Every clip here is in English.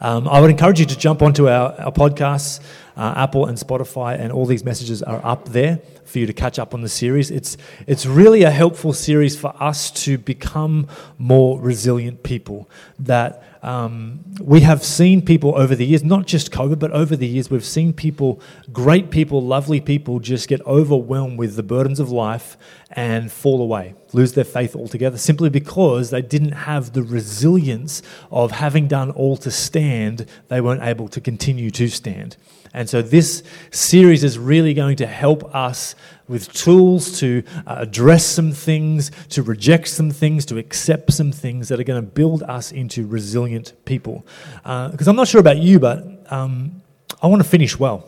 Um, I would encourage you to jump onto our, our podcasts. Uh, Apple and Spotify, and all these messages are up there for you to catch up on the series. It's, it's really a helpful series for us to become more resilient people. That um, we have seen people over the years, not just COVID, but over the years, we've seen people, great people, lovely people, just get overwhelmed with the burdens of life and fall away, lose their faith altogether, simply because they didn't have the resilience of having done all to stand, they weren't able to continue to stand. And so this series is really going to help us with tools to uh, address some things, to reject some things, to accept some things that are going to build us into resilient people. Because uh, I'm not sure about you, but um, I want to finish well.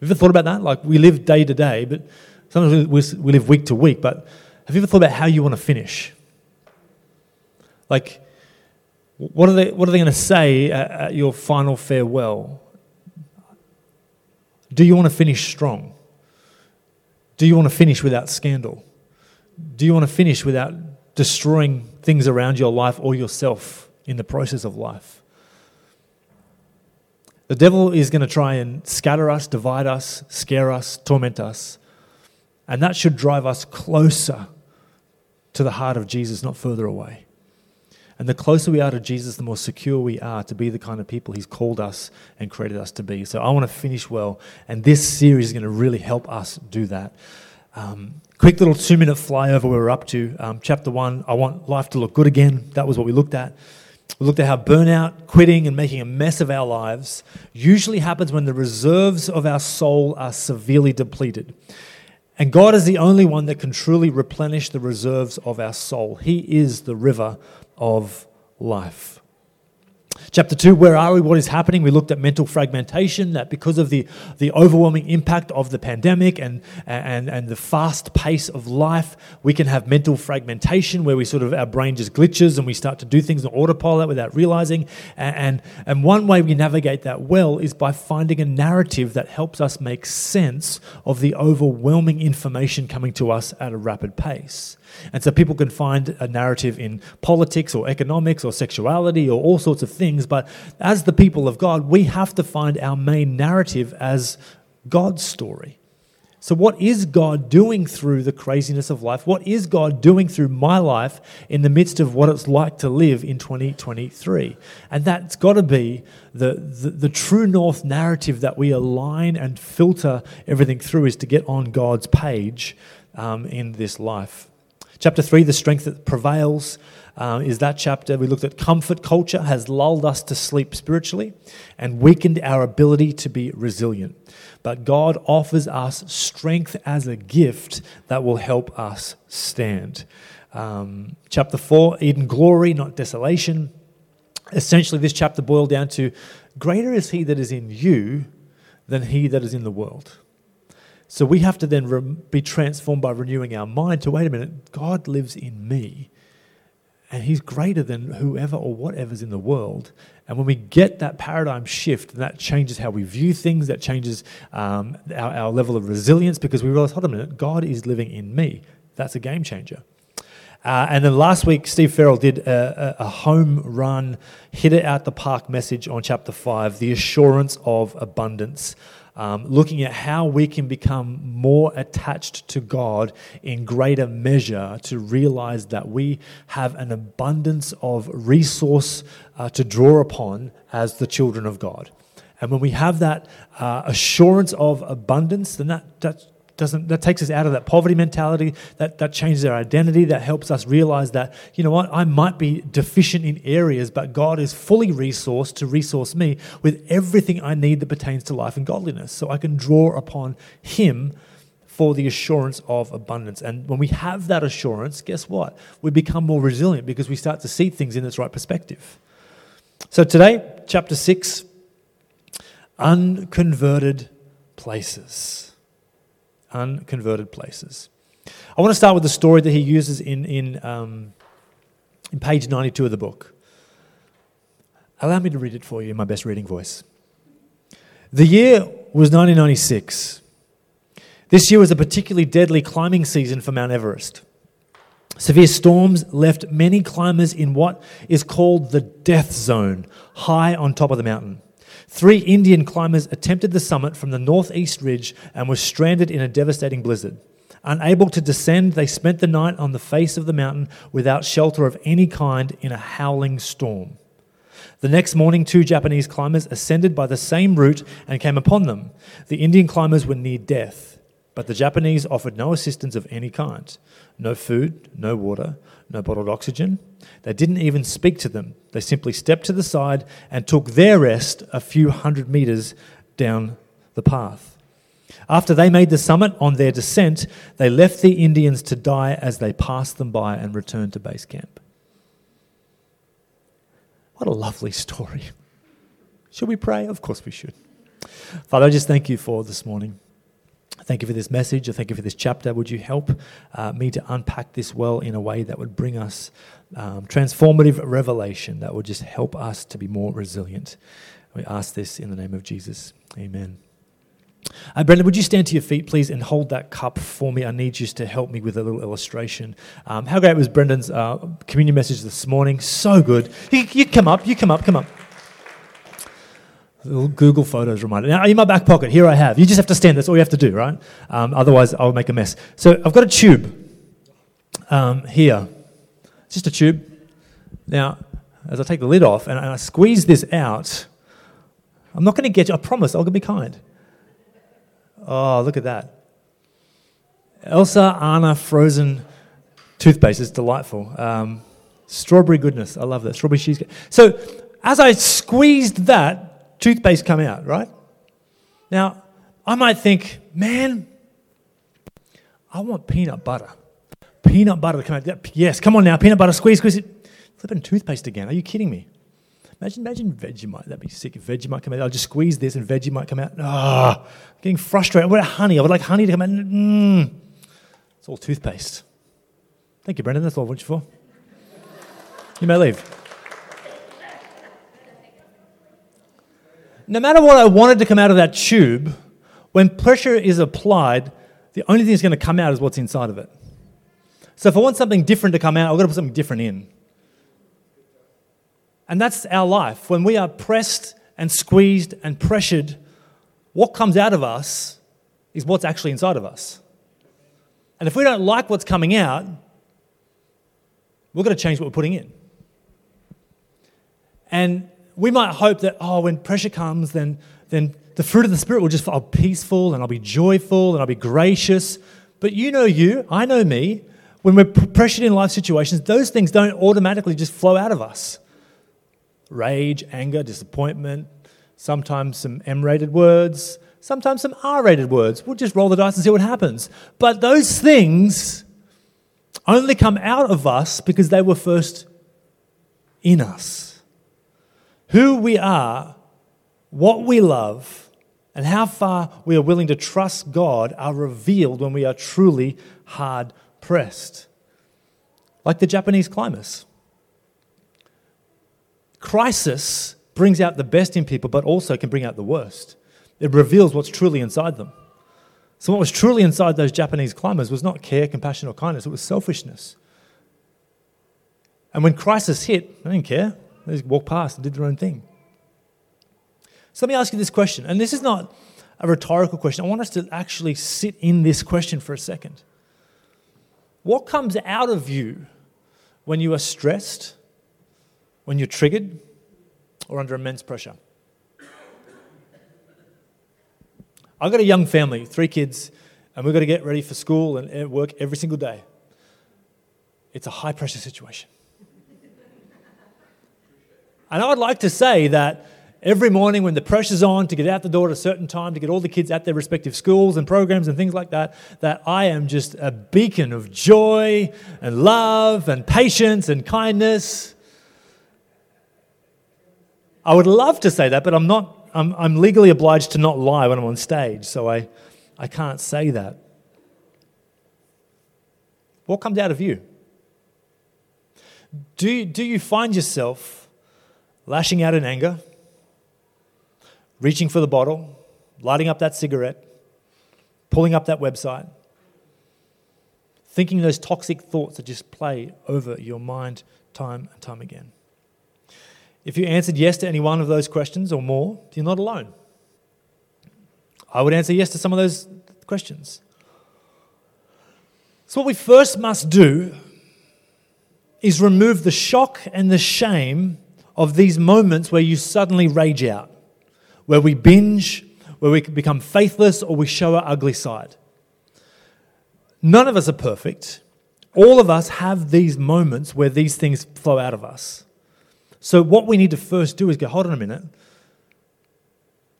Have you ever thought about that? Like we live day to day, but sometimes we, we live week to week. But have you ever thought about how you want to finish? Like, what are they, what are they going to say at, at your final farewell? Do you want to finish strong? Do you want to finish without scandal? Do you want to finish without destroying things around your life or yourself in the process of life? The devil is going to try and scatter us, divide us, scare us, torment us. And that should drive us closer to the heart of Jesus, not further away. And the closer we are to Jesus, the more secure we are to be the kind of people He's called us and created us to be. So I want to finish well, and this series is going to really help us do that. Um, quick little two minute flyover where we're up to. Um, chapter one, I want life to look good again. That was what we looked at. We looked at how burnout, quitting, and making a mess of our lives usually happens when the reserves of our soul are severely depleted. And God is the only one that can truly replenish the reserves of our soul. He is the river of life. Chapter 2, where are we? What is happening? We looked at mental fragmentation, that because of the, the overwhelming impact of the pandemic and, and, and the fast pace of life, we can have mental fragmentation where we sort of, our brain just glitches and we start to do things on autopilot without realizing. And, and, and one way we navigate that well is by finding a narrative that helps us make sense of the overwhelming information coming to us at a rapid pace. And so people can find a narrative in politics or economics or sexuality or all sorts of things. But as the people of God, we have to find our main narrative as God's story. So, what is God doing through the craziness of life? What is God doing through my life in the midst of what it's like to live in 2023? And that's got to be the, the, the, true north narrative that we align and filter everything through is to get on God's page um, in this life. Chapter 3, the strength that prevails, uh, is that chapter. We looked at comfort culture has lulled us to sleep spiritually and weakened our ability to be resilient. But God offers us strength as a gift that will help us stand. Um, chapter 4, Eden glory, not desolation. Essentially, this chapter boiled down to greater is he that is in you than he that is in the world. So we have to then re- be transformed by renewing our mind to wait a minute, God lives in me. And he's greater than whoever or whatever's in the world. And when we get that paradigm shift, that changes how we view things, that changes um, our, our level of resilience because we realize, hold on a minute, God is living in me. That's a game changer. Uh, and then last week, Steve Farrell did a, a, home run, hit it out the park message on chapter 5, the assurance of abundance um, looking at how we can become more attached to God in greater measure to realize that we have an abundance of resource uh, to draw upon as the children of God. And when we have that uh, assurance of abundance, then that, that doesn't that takes us out of that poverty mentality that that changes our identity that helps us realize that you know what i might be deficient in areas but god is fully resourced to resource me with everything i need that pertains to life and godliness. So i can draw upon him for the assurance of abundance. And when we have that assurance guess what? We become more resilient because we start to see things in its right perspective. So today chapter 6 unconverted places unconverted places. I want to start with the story that he uses in, in, um, in page 92 of the book. Allow me to read it for you in my best reading voice. The year was 1996. This year was a particularly deadly climbing season for Mount Everest. Severe storms left many climbers in what is called the death zone, high on top of the mountain. Three Indian climbers attempted the summit from the northeast ridge and were stranded in a devastating blizzard. Unable to descend, they spent the night on the face of the mountain without shelter of any kind in a howling storm. The next morning, two Japanese climbers ascended by the same route and came upon them. The Indian climbers were near death, but the Japanese offered no assistance of any kind no food, no water, no bottled oxygen. They didn't even speak to them. They simply stepped to the side and took their rest a few hundred meters down the path. After they made the summit on their descent, they left the Indians to die as they passed them by and returned to base camp. What a lovely story. Should we pray? Of course we should. Father, I just thank you for this morning. Thank you for this message. I thank you for this chapter. Would you help uh, me to unpack this well in a way that would bring us um, transformative revelation that would just help us to be more resilient? We ask this in the name of Jesus. Amen. Uh, Brendan, would you stand to your feet, please, and hold that cup for me? I need you to help me with a little illustration. Um, how great was Brendan's uh, communion message this morning? So good. You, you come up, you come up, come up. Google Photos reminder. Now, in my back pocket, here I have. You just have to stand. That's all you have to do, right? Um, otherwise, I'll make a mess. So I've got a tube um, here. It's just a tube. Now, as I take the lid off and I squeeze this out, I'm not going to get you. I promise. I'll be kind. Oh, look at that. Elsa Arna frozen toothpaste is delightful. Um, strawberry goodness. I love that. Strawberry cheesecake. So as I squeezed that, toothpaste come out, right? Now, I might think, man, I want peanut butter. Peanut butter to come out. Yes, come on now, peanut butter, squeeze, squeeze it. Flipping toothpaste again. Are you kidding me? Imagine, imagine Vegemite. That'd be sick Vegemite come out. I'll just squeeze this and Vegemite come out. Ah, oh, getting frustrated. What about honey? I would like honey to come out. Mm. It's all toothpaste. Thank you, Brendan. That's all I want you for. You may leave. No matter what I wanted to come out of that tube, when pressure is applied, the only thing that's going to come out is what's inside of it. So if I want something different to come out, I've got to put something different in. And that's our life. When we are pressed and squeezed and pressured, what comes out of us is what's actually inside of us. And if we don't like what's coming out, we're going to change what we're putting in. And we might hope that, oh, when pressure comes, then, then the fruit of the Spirit will just, I'll be peaceful and I'll be joyful and I'll be gracious. But you know you, I know me. When we're pressured in life situations, those things don't automatically just flow out of us rage, anger, disappointment, sometimes some M rated words, sometimes some R rated words. We'll just roll the dice and see what happens. But those things only come out of us because they were first in us. Who we are, what we love, and how far we are willing to trust God are revealed when we are truly hard pressed. Like the Japanese climbers. Crisis brings out the best in people, but also can bring out the worst. It reveals what's truly inside them. So, what was truly inside those Japanese climbers was not care, compassion, or kindness, it was selfishness. And when crisis hit, they didn't care. They just walked past and did their own thing. So, let me ask you this question, and this is not a rhetorical question. I want us to actually sit in this question for a second. What comes out of you when you are stressed, when you're triggered or under immense pressure. I've got a young family, three kids, and we've got to get ready for school and work every single day. It's a high pressure situation. And I would like to say that every morning when the pressure's on to get out the door at a certain time, to get all the kids at their respective schools and programs and things like that, that I am just a beacon of joy and love and patience and kindness. I would love to say that, but I'm not, I'm, I'm legally obliged to not lie when I'm on stage, so I, I can't say that. What comes out of you? Do, do you find yourself lashing out in anger, reaching for the bottle, lighting up that cigarette, pulling up that website, thinking those toxic thoughts that just play over your mind time and time again. If you answered yes to any one of those questions or more, you're not alone. I would answer yes to some of those questions. So, what we first must do is remove the shock and the shame of these moments where you suddenly rage out, where we binge, where we become faithless, or we show our ugly side. None of us are perfect. All of us have these moments where these things flow out of us. So, what we need to first do is go, hold on a minute.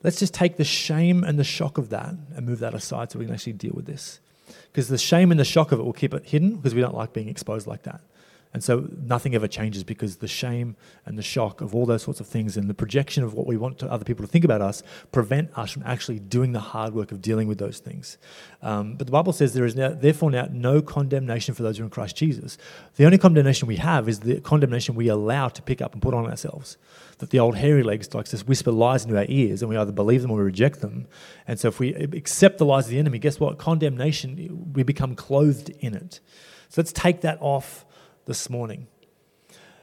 Let's just take the shame and the shock of that and move that aside so we can actually deal with this. Because the shame and the shock of it will keep it hidden because we don't like being exposed like that. And so nothing ever changes because the shame and the shock of all those sorts of things and the projection of what we want to other people to think about us prevent us from actually doing the hard work of dealing with those things. Um, but the Bible says there is now, therefore now no condemnation for those who are in Christ Jesus. The only condemnation we have is the condemnation we allow to pick up and put on ourselves. That the old hairy legs likes to whisper lies into our ears and we either believe them or we reject them. And so if we accept the lies of the enemy, guess what? Condemnation, we become clothed in it. So let's take that off this morning.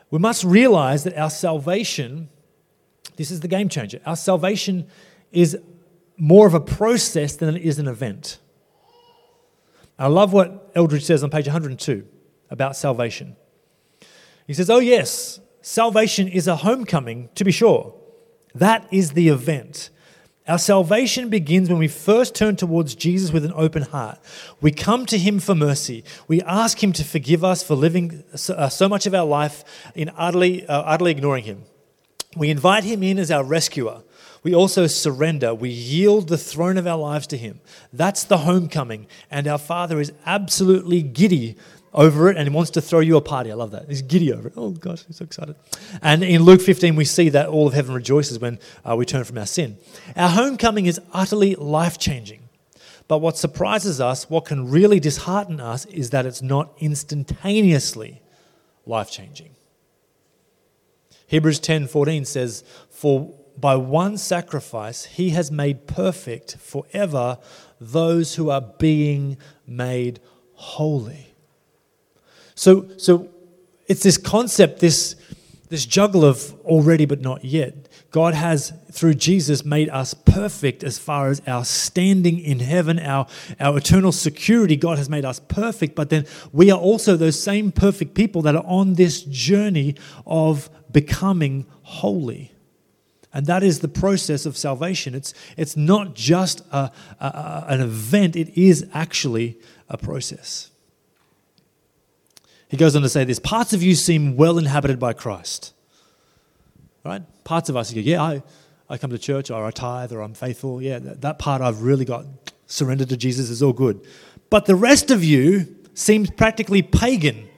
We must realize that our salvation, this is the game changer, our salvation is more of a process than it is an event. I love what Eldredge says on page 102 about salvation. He says, Oh, yes, salvation is a homecoming, to be sure. That is the event. Our salvation begins when we first turn towards Jesus with an open heart. We come to Him for mercy. We ask Him to forgive us for living so, uh, so much of our life in utterly, uh, utterly ignoring Him. We invite Him in as our rescuer. We also surrender. We yield the throne of our lives to Him. That's the homecoming. And our Father is absolutely giddy over it and he wants to throw you a party. I love that. He's giddy over it. Oh gosh, he's so excited. And in Luke 15, we see that all of heaven rejoices when uh, we turn from our sin. Our homecoming is utterly life changing. But what surprises us, what can really dishearten us, is that it's not instantaneously life changing. Hebrews 10 14 says, For by one sacrifice he has made perfect forever those who are being made holy. So, so it's this concept, this, this juggle of already but not yet. God has, through Jesus, made us perfect as far as our standing in heaven, our, our eternal security. God has made us perfect, but then we are also those same perfect people that are on this journey of becoming holy. And that is the process of salvation. It's, it's not just a, a, an event, it is actually a process. He goes on to say this parts of you seem well inhabited by Christ. Right? Parts of us, you go, yeah, I, I come to church, or I tithe, or I'm faithful. Yeah, that, that part I've really got surrendered to Jesus is all good. But the rest of you seems practically pagan,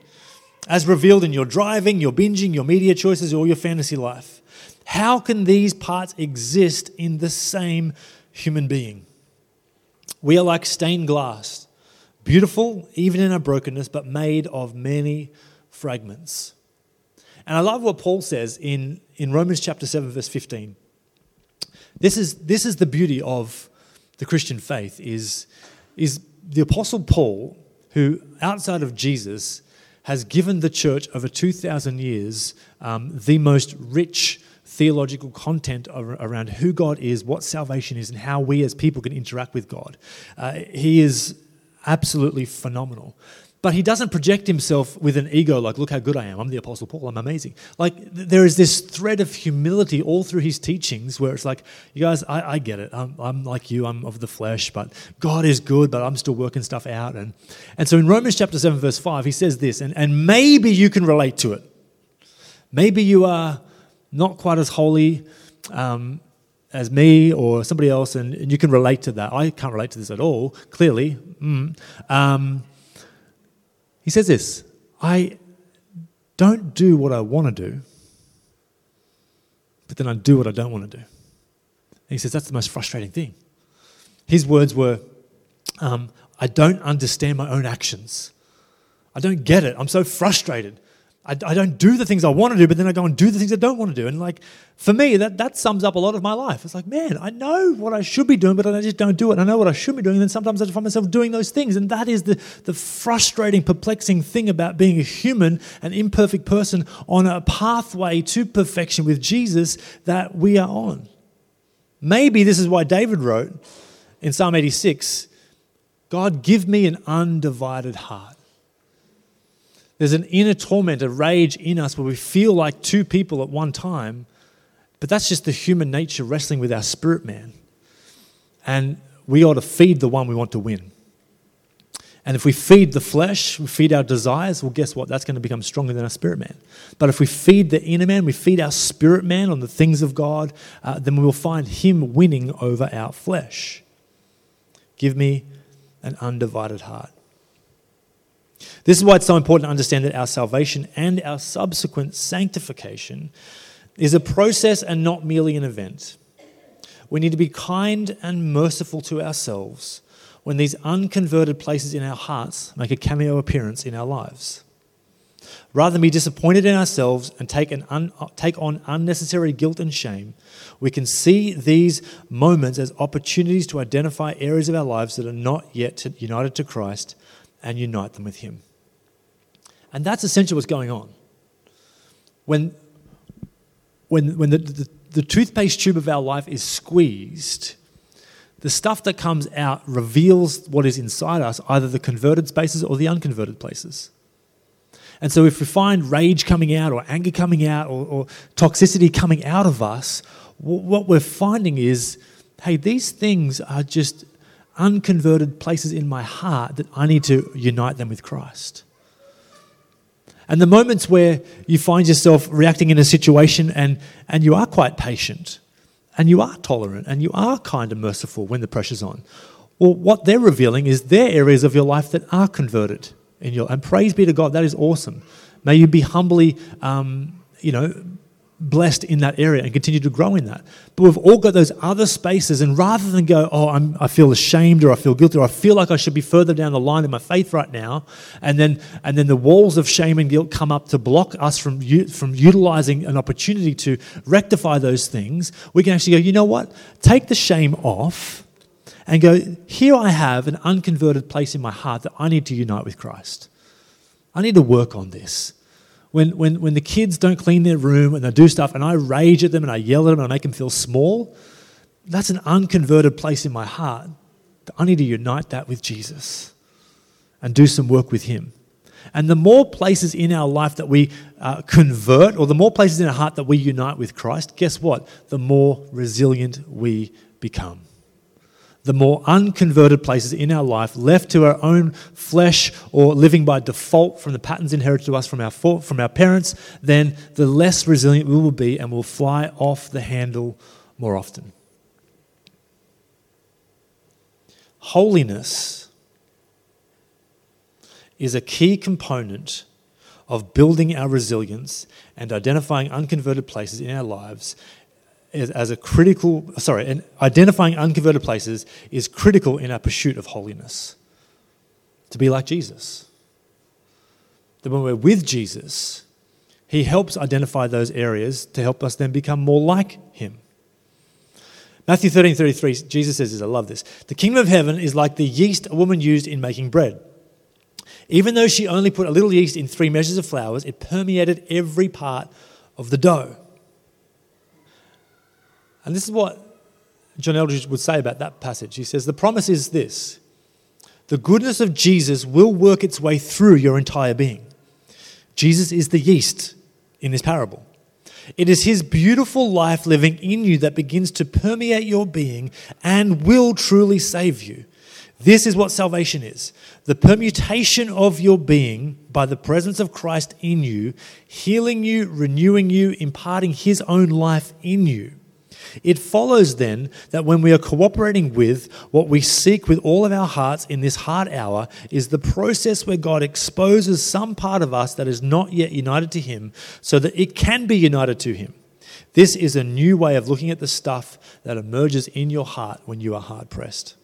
as revealed in your driving, your binging, your media choices, or your fantasy life. How can these parts exist in the same human being? We are like stained glass beautiful even in our brokenness, but made of many fragments. And I love what Paul says in, in Romans chapter 7, verse 15. This is, this is the beauty of the Christian faith is, is the Apostle Paul, who outside of Jesus has given the church over 2,000 years um, the most rich theological content around who God is, what salvation is, and how we as people can interact with God. Uh, he is absolutely phenomenal. But he doesn't project himself with an ego like, look how good I am. I'm the Apostle Paul. I'm amazing. Like, there is this thread of humility all through his teachings where it's like, you guys, I, I get it. I'm, I'm, like you. I'm of the flesh, but God is good, but I'm still working stuff out. And, and so in Romans chapter 7, verse 5, he says this, and, and maybe you can relate to it. Maybe you are not quite as holy um, as me or somebody else, and, and, you can relate to that. I can't relate to this at all, clearly. Mm. Um, he says this I don't do what I want to do, but then I do what I don't want to do. And he says that's the most frustrating thing. His words were, um, I don't understand my own actions. I don't get it. I'm so frustrated. I, I don't do the things I want to do, but then I go and do the things I don't want to do. And like for me, that, that sums up a lot of my life. It's like, man, I know what I should be doing, but I just don't do it. I know what I should be doing, and then sometimes I find myself doing those things. And that is the, the frustrating, perplexing thing about being a human, an imperfect person on a pathway to perfection with Jesus that we are on. Maybe this is why David wrote in Psalm 86 God, give me an undivided heart. There's an inner torment, a rage in us where we feel like two people at one time, but that's just the human nature wrestling with our spirit man. And we ought to feed the one we want to win. And if we feed the flesh, we feed our desires, well, guess what? That's going to become stronger than our spirit man. But if we feed the inner man, we feed our spirit man on the things of God, uh, then we will find him winning over our flesh. Give me an undivided heart. This is why it's so important to understand that our salvation and our subsequent sanctification is a process and not merely an event. We need to be kind and merciful to ourselves when these unconverted places in our hearts make a cameo appearance in our lives. Rather than be disappointed in ourselves and take, an un, take on unnecessary guilt and shame, we can see these moments as opportunities to identify areas of our lives that are not yet united to Christ and unite them with Him. And that's essentially what's going on. When, when, when the, the, the toothpaste tube of our life is squeezed, the stuff that comes out reveals what is inside us, either the converted spaces or the unconverted places. And so, if we find rage coming out, or anger coming out, or, or toxicity coming out of us, what we're finding is hey, these things are just unconverted places in my heart that I need to unite them with Christ. And the moments where you find yourself reacting in a situation and, and you are quite patient and you are tolerant and you are kind and merciful when the pressure's on. Well, what they're revealing is their areas of your life that are converted in your, and praise be to God, that is awesome. May you be humbly, um, you know, blessed in that area and continue to grow in that. But we've all got those other spaces, and rather than go, oh, I'm, I feel ashamed or I feel guilty or I feel like I should be further down the line in my faith right now, and then and then the walls of shame and guilt come up to block us from from utilizing an opportunity to rectify those things, we can actually go, you know what? Take the shame off and go, here I have an unconverted place in my heart that I need to unite with Christ. I need to work on this when, when, when the kids don't clean their room and they do stuff and I rage at them and I yell at them and I make them feel small, that's an unconverted place in my heart. I need to unite that with Jesus and do some work with Him. And the more places in our life that we uh, convert, or the more places in our heart that we unite with Christ, guess what? The more resilient we become the more unconverted places in our life, left to our own flesh or living by default from the patterns inherited to us from our, from our parents, then the less resilient we will be and will fly off the handle more often. Holiness is a key component of building our resilience and identifying unconverted places in our lives as a critical, sorry, and identifying unconverted places is critical in our pursuit of holiness. To be like Jesus. That when we're with Jesus, he helps identify those areas to help us then become more like him. Matthew 13 33, Jesus says this, I love this. The kingdom of heaven is like the yeast a woman used in making bread. Even though she only put a little yeast in three measures of flour, it permeated every part of the dough. And this is what John Eldredge would say about that passage. He says, The promise is this the goodness of Jesus will work its way through your entire being. Jesus is the yeast in this parable. It is his beautiful life living in you that begins to permeate your being and will truly save you. This is what salvation is the permutation of your being by the presence of Christ in you, healing you, renewing you, imparting his own life in you. It follows then that when we are cooperating with what we seek with all of our hearts in this hard hour is the process where God exposes some part of us that is not yet united to Him so that it can be united to Him. This is a new way of looking at the stuff that emerges in your heart when you are hard pressed.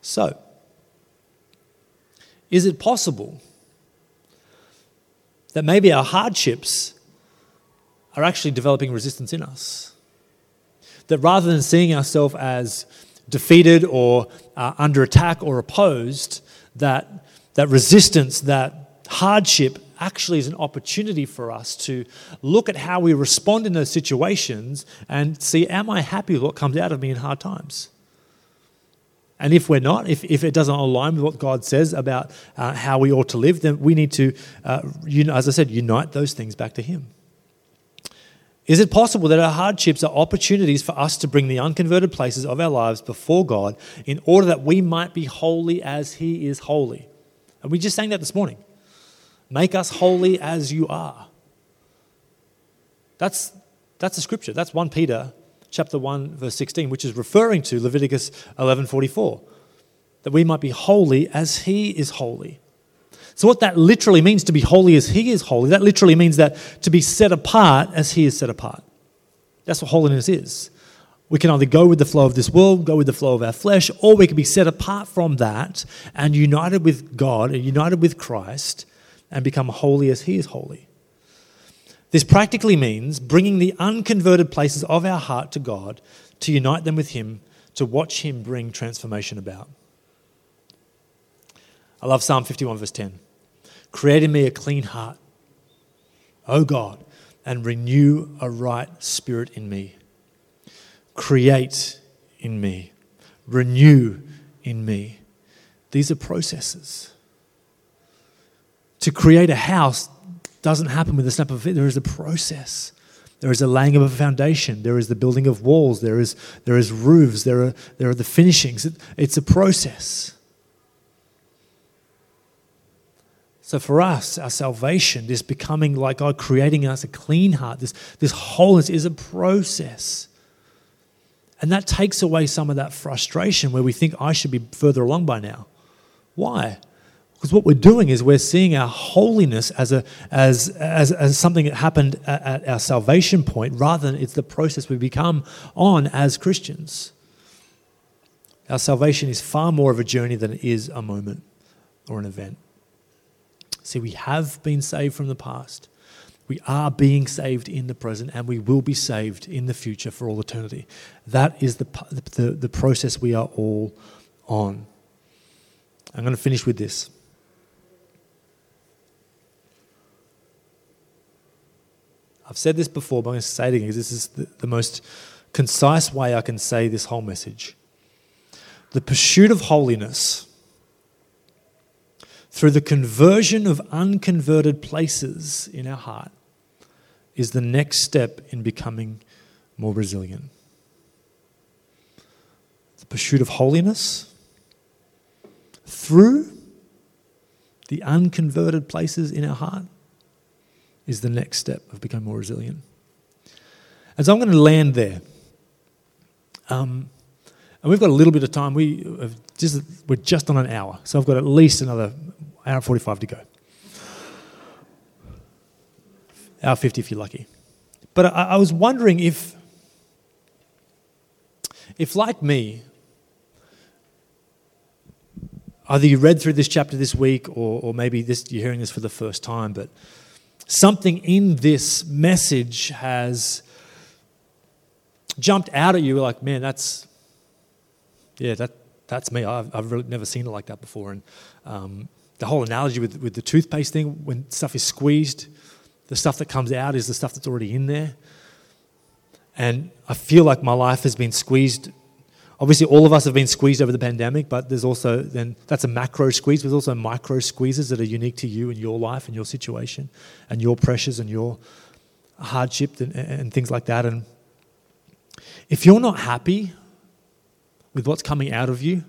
So, is it possible that maybe our hardships are actually developing resistance in us. That rather than seeing ourselves as defeated or uh, under attack or opposed, that, that resistance, that hardship actually is an opportunity for us to look at how we respond in those situations and see, am I happy with what comes out of me in hard times? And if we're not, if, if it doesn't align with what God says about uh, how we ought to live, then we need to, uh, as I said, unite those things back to Him. Is it possible that our hardships are opportunities for us to bring the unconverted places of our lives before God in order that we might be holy as He is holy? And we just sang that this morning. Make us holy as you are. That's, that's the scripture. That's 1 Peter chapter 1 verse 16 which is referring to Leviticus 11:44 that we might be holy as he is holy. So what that literally means to be holy as he is holy that literally means that to be set apart as he is set apart. That's what holiness is. We can either go with the flow of this world, go with the flow of our flesh, or we can be set apart from that and united with God and united with Christ and become holy as he is holy. This practically means bringing the unconverted places of our heart to God to unite them with Him, to watch Him bring transformation about. I love Psalm 51, verse 10. Create in me a clean heart, O God, and renew a right spirit in me. Create in me, renew in me. These are processes. To create a house doesn't happen with a snap of a There is a process. There is a laying of a foundation. There is the building of walls. There is, there is roofs. There are, there are the finishings. It, it's a process. So for us, our salvation, this becoming like God creating us a clean heart, this, this wholeness is a process. And that takes away some of that frustration where we think I should be further along by now. Why? Because what we're doing is we're seeing our holiness as, a, as, as, as something that happened at, at our salvation point rather than it's the process we become on as Christians. Our salvation is far more of a journey than it is a moment or an event. See, we have been saved from the past. We are being saved in the present, and we will be saved in the future for all eternity. That is the, the, the process we are all on. I'm going to finish with this. I've said this before, but I'm going to say it again because this is the, the most concise way I can say this whole message. The pursuit of holiness through the conversion of unconverted places in our heart is the next step in becoming more resilient. The pursuit of holiness through the unconverted places in our heart is the next step of becoming more resilient. And so I'm going to land there. Um, and we've got a little bit of time. We just, we're just on an hour, so I've got at least another hour and 45 to go. Hour 50 if you're lucky. But I, I was wondering if, if, like me, either you read through this chapter this week or, or maybe this, you're hearing this for the first time, but something in this message has jumped out at you like, man, that's, yeah, that, that's me. I've, I've really never seen it like that before. And um, the whole analogy with, with the toothpaste thing, when stuff is squeezed, the stuff that comes out is the stuff that's already in there. And I feel like my life has been squeezed Obviously, all of us have been squeezed over the pandemic, but there's also then that's a macro squeeze. There's also micro squeezes that are unique to you and your life and your situation and your pressures and your hardship and, and things like that. And if you're not happy with what's coming out of you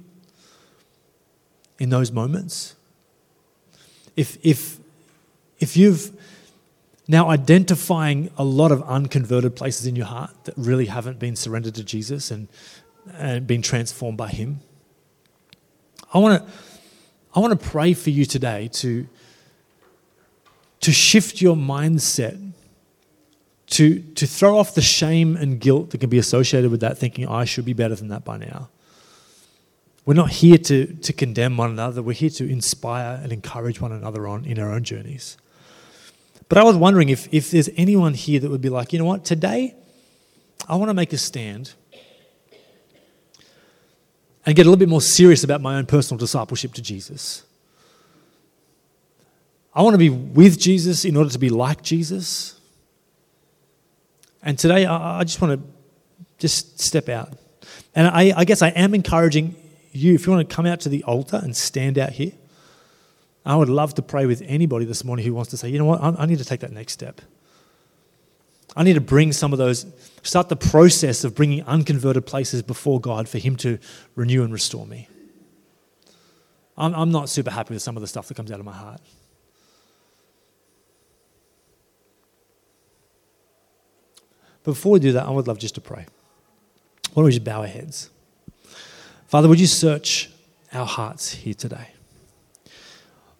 in those moments, if if if you've now identifying a lot of unconverted places in your heart that really haven't been surrendered to Jesus and and being transformed by Him. I want to I want to pray for you today to, to shift your mindset, to, to throw off the shame and guilt that can be associated with that, thinking, I should be better than that by now. We're not here to, to condemn one another, we're here to inspire and encourage one another on in our own journeys. But I was wondering if, if there's anyone here that would be like, you know what, today I want to make a stand and get a little bit more serious about my own personal discipleship to Jesus. I want to be with Jesus in order to be like Jesus. And today, I, just want to just step out. And I, I guess I am encouraging you, if you want to come out to the altar and stand out here, I would love to pray with anybody this morning who wants to say, you know what, I, I need to take that next step. I need to bring some of those, start the process of bringing unconverted places before God for Him to renew and restore me. I'm, I'm not super happy with some of the stuff that comes out of my heart. Before we do that, I would love just to pray. Why don't we just bow our heads? Father, would you search our hearts here today?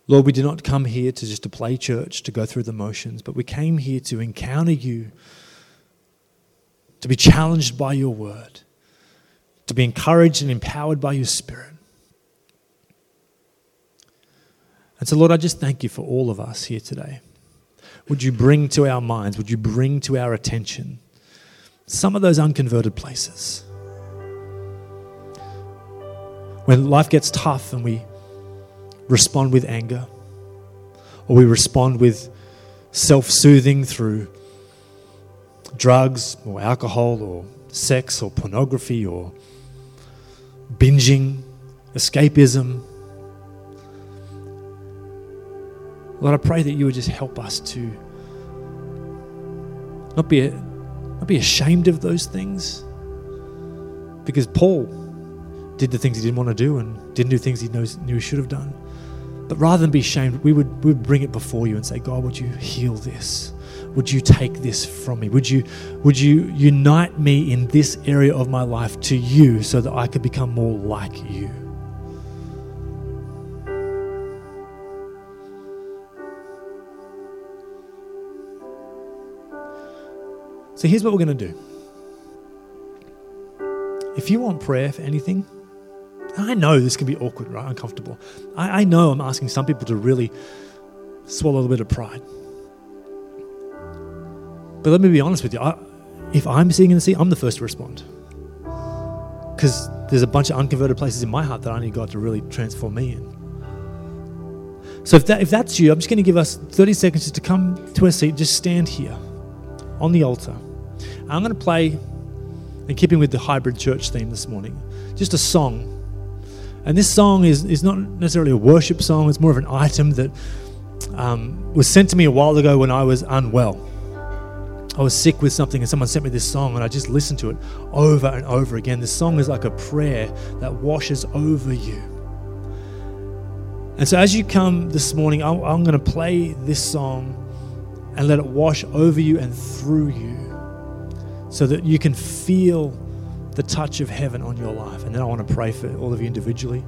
Lord, we did not come here to just to play church, to go through the motions, but we came here to encounter you, to be challenged by your word, to be encouraged and empowered by your spirit. And so, Lord, I just thank you for all of us here today. Would you bring to our minds, would you bring to our attention some of those unconverted places? When life gets tough and we respond with anger, or we respond with self soothing through drugs or alcohol or sex or pornography or binging, escapism. Lord, I pray that you would just help us to not be, not be ashamed of those things. Because Paul did the things he didn't want to do and didn't do things he knows, knew he should have done. But rather than be ashamed, we would, we would bring it before you and say, God, would you heal this? Would you take this from me? Would you, would you unite me in this area of my life to you so that I could become more like you? So here's what we're going to do. If you want prayer for anything, I know this can be awkward, right? Uncomfortable. I, I know I'm asking some people to really swallow a little bit of pride. But let me be honest with you. I, if I'm sitting in the seat, I'm the first to respond. Because there's a bunch of unconverted places in my heart that I need God to really transform me in. So if, that, if that's you, I'm just going to give us 30 seconds just to come to a seat, just stand here on the altar. I'm going to play, in keeping with the hybrid church theme this morning, just a song and this song is, is not necessarily a worship song, it's more of an item that um, was sent to me a while ago when I was unwell. I was sick with something, and someone sent me this song, and I just listened to it over and over again. This song is like a prayer that washes over you. And so, as you come this morning, I'm, I'm going to play this song and let it wash over you and through you so that you can feel the touch of heaven on your life. And then I want to pray for all of you individually.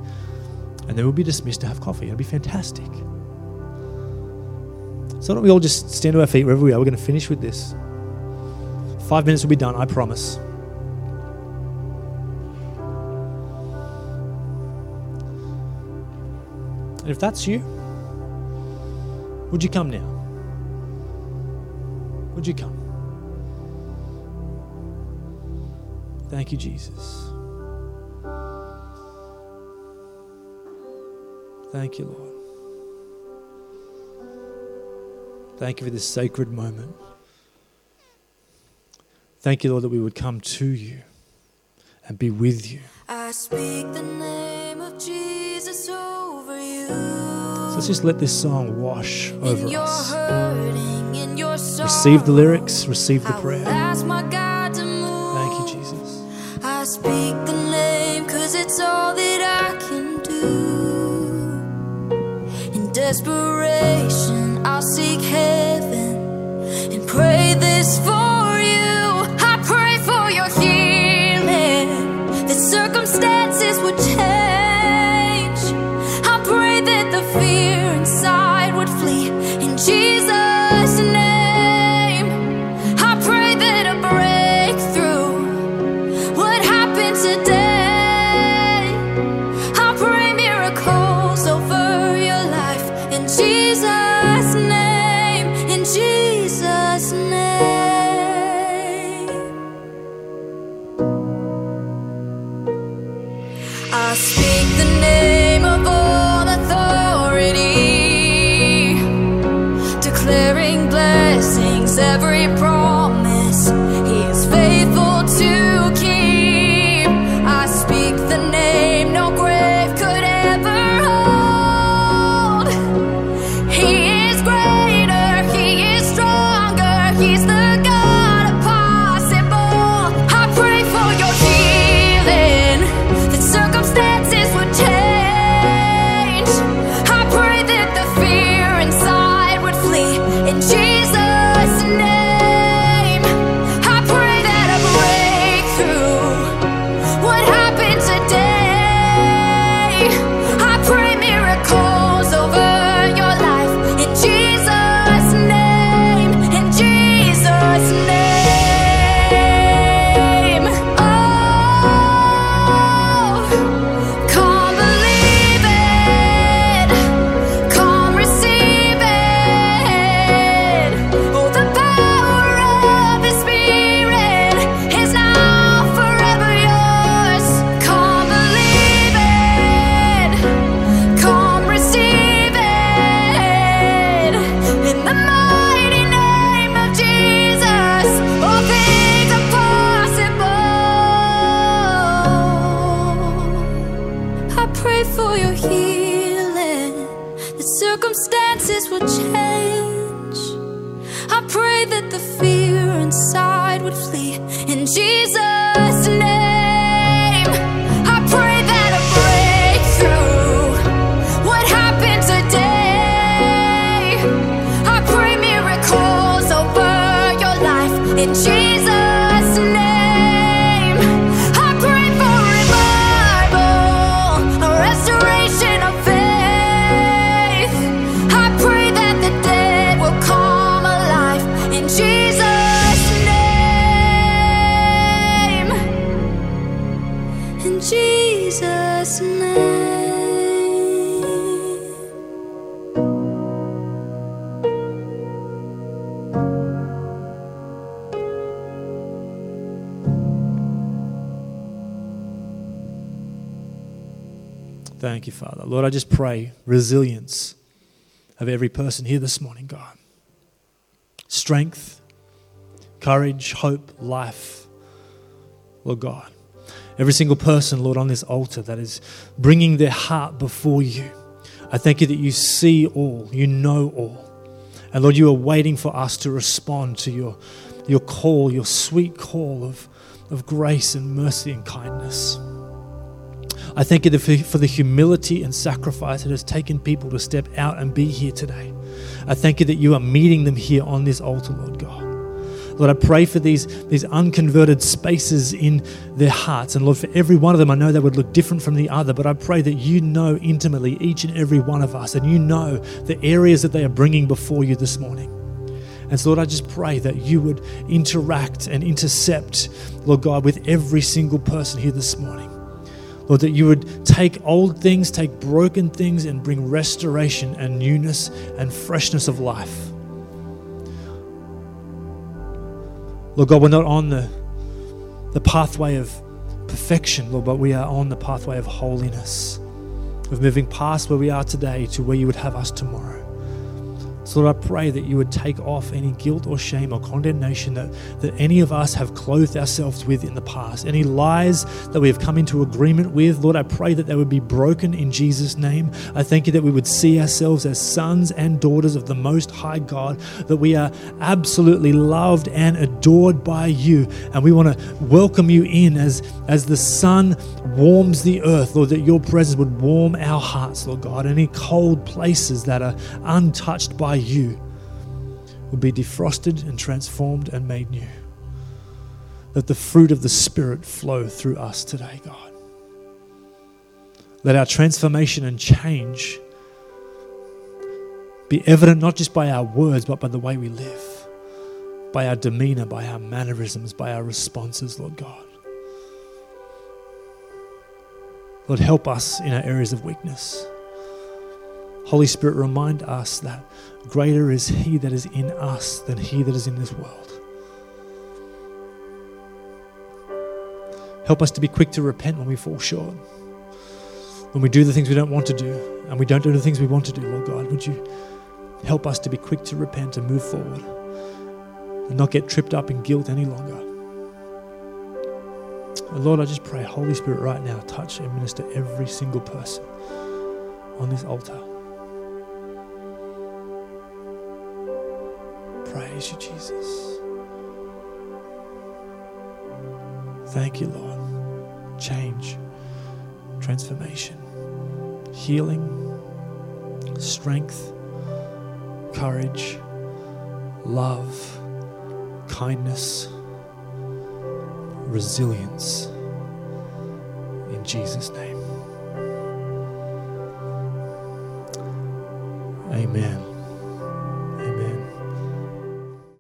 And then we'll be dismissed to have coffee. It'll be fantastic. So why don't we all just stand to our feet wherever we are? We're going to finish with this. Five minutes will be done, I promise. And if that's you, would you come now? Would you come? Thank you, Jesus. Thank you, Lord. Thank you for this sacred moment. Thank you, Lord, that we would come to you and be with you. I speak the name of Jesus over you. So let's just let this song wash over us. hurting, in your Receive the lyrics, receive the prayer. I speak the name cause it's all that I can do. In desperation, I'll seek heaven and pray this for you. I pray for your healing, that circumstances would change. I pray that the fear inside would flee in Jesus' circumstances will change. I pray that the fear Thank you, Father. Lord, I just pray resilience of every person here this morning, God. Strength, courage, hope, life, Lord God. Every single person, Lord, on this altar that is bringing their heart before you. I thank you that you see all, you know all. And Lord, you are waiting for us to respond to your, your call, your sweet call of, of grace and mercy and kindness. I thank you for the humility and sacrifice it has taken people to step out and be here today. I thank you that you are meeting them here on this altar, Lord God. Lord, I pray for these, these unconverted spaces in their hearts. And Lord, for every one of them, I know they would look different from the other, but I pray that you know intimately each and every one of us, and you know the areas that they are bringing before you this morning. And so, Lord, I just pray that you would interact and intercept, Lord God, with every single person here this morning. Lord, that you would take old things, take broken things, and bring restoration and newness and freshness of life. Lord God, we're not on the, the pathway of perfection, Lord, but we are on the pathway of holiness, of moving past where we are today to where you would have us tomorrow. So, Lord, I pray that you would take off any guilt or shame or condemnation that, that any of us have clothed ourselves with in the past, any lies that we have come into agreement with. Lord, I pray that they would be broken in Jesus' name. I thank you that we would see ourselves as sons and daughters of the Most High God, that we are absolutely loved and adored by you. And we want to welcome you in as, as the sun warms the earth, Lord, that your presence would warm our hearts, Lord God. Any cold places that are untouched by you will be defrosted and transformed and made new. Let the fruit of the Spirit flow through us today, God. Let our transformation and change be evident not just by our words, but by the way we live, by our demeanor, by our mannerisms, by our responses, Lord God. Lord, help us in our areas of weakness. Holy Spirit, remind us that greater is He that is in us than He that is in this world. Help us to be quick to repent when we fall short. When we do the things we don't want to do and we don't do the things we want to do, Lord God, would you help us to be quick to repent and move forward and not get tripped up in guilt any longer? And Lord, I just pray, Holy Spirit, right now, touch and minister every single person on this altar. Praise you, Jesus. Thank you, Lord. Change, transformation, healing, strength, courage, love, kindness, resilience. In Jesus' name. Amen.